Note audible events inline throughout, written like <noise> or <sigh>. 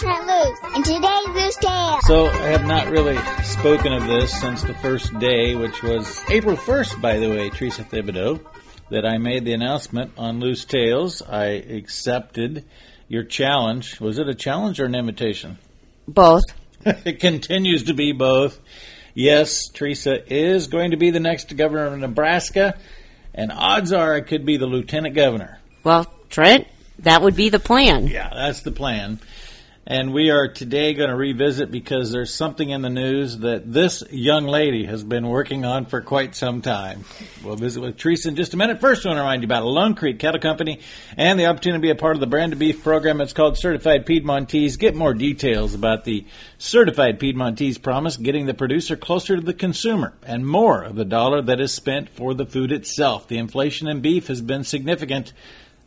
Trent Loos, and today's Loos Tale. So I have not really spoken of this since the first day, which was April 1st, by the way, Teresa Thibodeau, that I made the announcement on Loos Tales. I accepted your challenge. Was it a challenge or an invitation? Both. <laughs> it continues to be both. Yes, Teresa is going to be the next governor of Nebraska, and odds are it could be the lieutenant governor. Well, Trent, that would be the plan. Yeah, that's the plan. And we are today going to revisit because there's something in the news that this young lady has been working on for quite some time. We'll visit with Teresa in just a minute. First, I want to remind you about Lone Creek Cattle Company and the opportunity to be a part of the branded beef program. It's called Certified Piedmontese. Get more details about the Certified Piedmontese promise, getting the producer closer to the consumer and more of the dollar that is spent for the food itself. The inflation in beef has been significant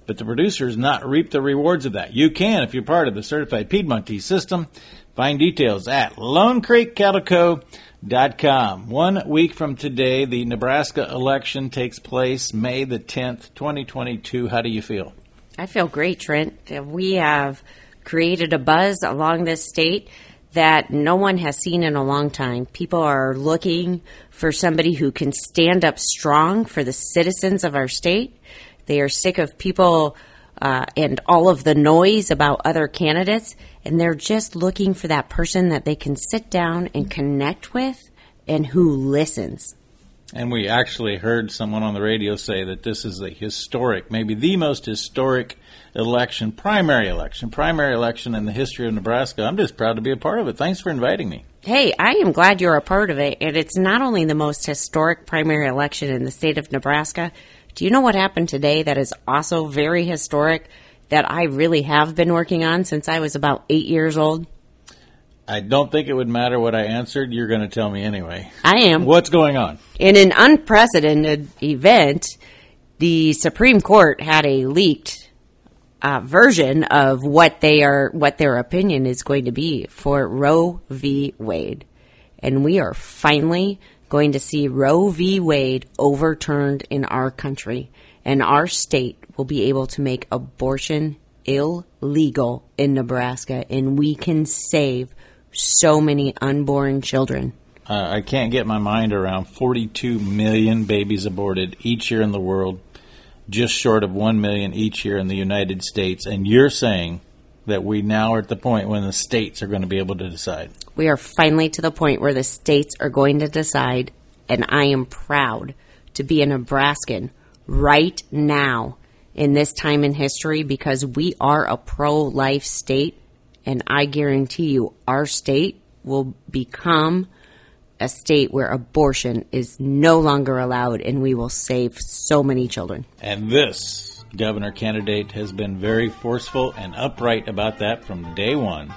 but the producers not reap the rewards of that. You can if you're part of the certified Piedmontese system. Find details at LoneCreekCattleCo.com. One week from today, the Nebraska election takes place, May the 10th, 2022. How do you feel? I feel great, Trent. We have created a buzz along this state that no one has seen in a long time. People are looking for somebody who can stand up strong for the citizens of our state they are sick of people uh, and all of the noise about other candidates, and they're just looking for that person that they can sit down and connect with and who listens. And we actually heard someone on the radio say that this is a historic, maybe the most historic election, primary election, primary election in the history of Nebraska. I'm just proud to be a part of it. Thanks for inviting me. Hey, I am glad you're a part of it. And it's not only the most historic primary election in the state of Nebraska, do you know what happened today that is also very historic that I really have been working on since I was about eight years old? I don't think it would matter what I answered. You're going to tell me anyway. I am. What's going on? In an unprecedented event, the Supreme Court had a leaked uh, version of what they are, what their opinion is going to be for Roe v. Wade, and we are finally going to see Roe v. Wade overturned in our country, and our state will be able to make abortion illegal in Nebraska, and we can save so many unborn children. Uh, I can't get my mind around 42 million babies aborted each year in the world, just short of 1 million each year in the United States. And you're saying that we now are at the point when the states are going to be able to decide. We are finally to the point where the states are going to decide, and I am proud to be a Nebraskan right now in this time in history because we are a pro life state, and I guarantee you our state will become a state where abortion is no longer allowed, and we will save so many children. And this governor candidate has been very forceful and upright about that from day one.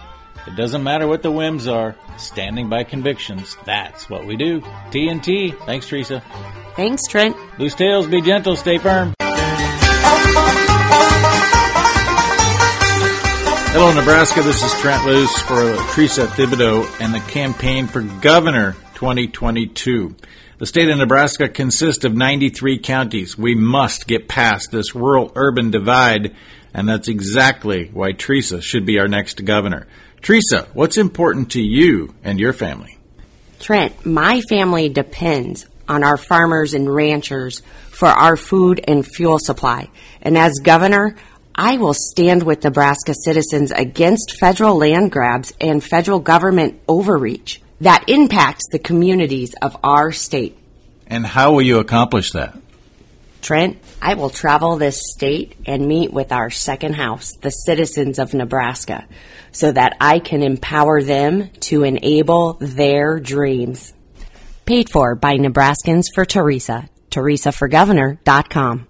It doesn't matter what the whims are, standing by convictions, that's what we do. TNT. Thanks, Teresa. Thanks, Trent. Loos Tales, be gentle, stay firm. Hello, Nebraska. This is Trent Loos for Teresa Thibodeau and the campaign for governor 2022. The state of Nebraska consists of 93 counties. We must get past this rural urban divide, and that's exactly why Teresa should be our next governor. Teresa, what's important to you and your family? Trent, my family depends on our farmers and ranchers for our food and fuel supply. And as governor, I will stand with Nebraska citizens against federal land grabs and federal government overreach that impacts the communities of our state. And how will you accomplish that? Trent, I will travel this state and meet with our second house, the citizens of Nebraska, so that I can empower them to enable their dreams. Paid for by Nebraskans for Teresa. TeresaForGovernor.com.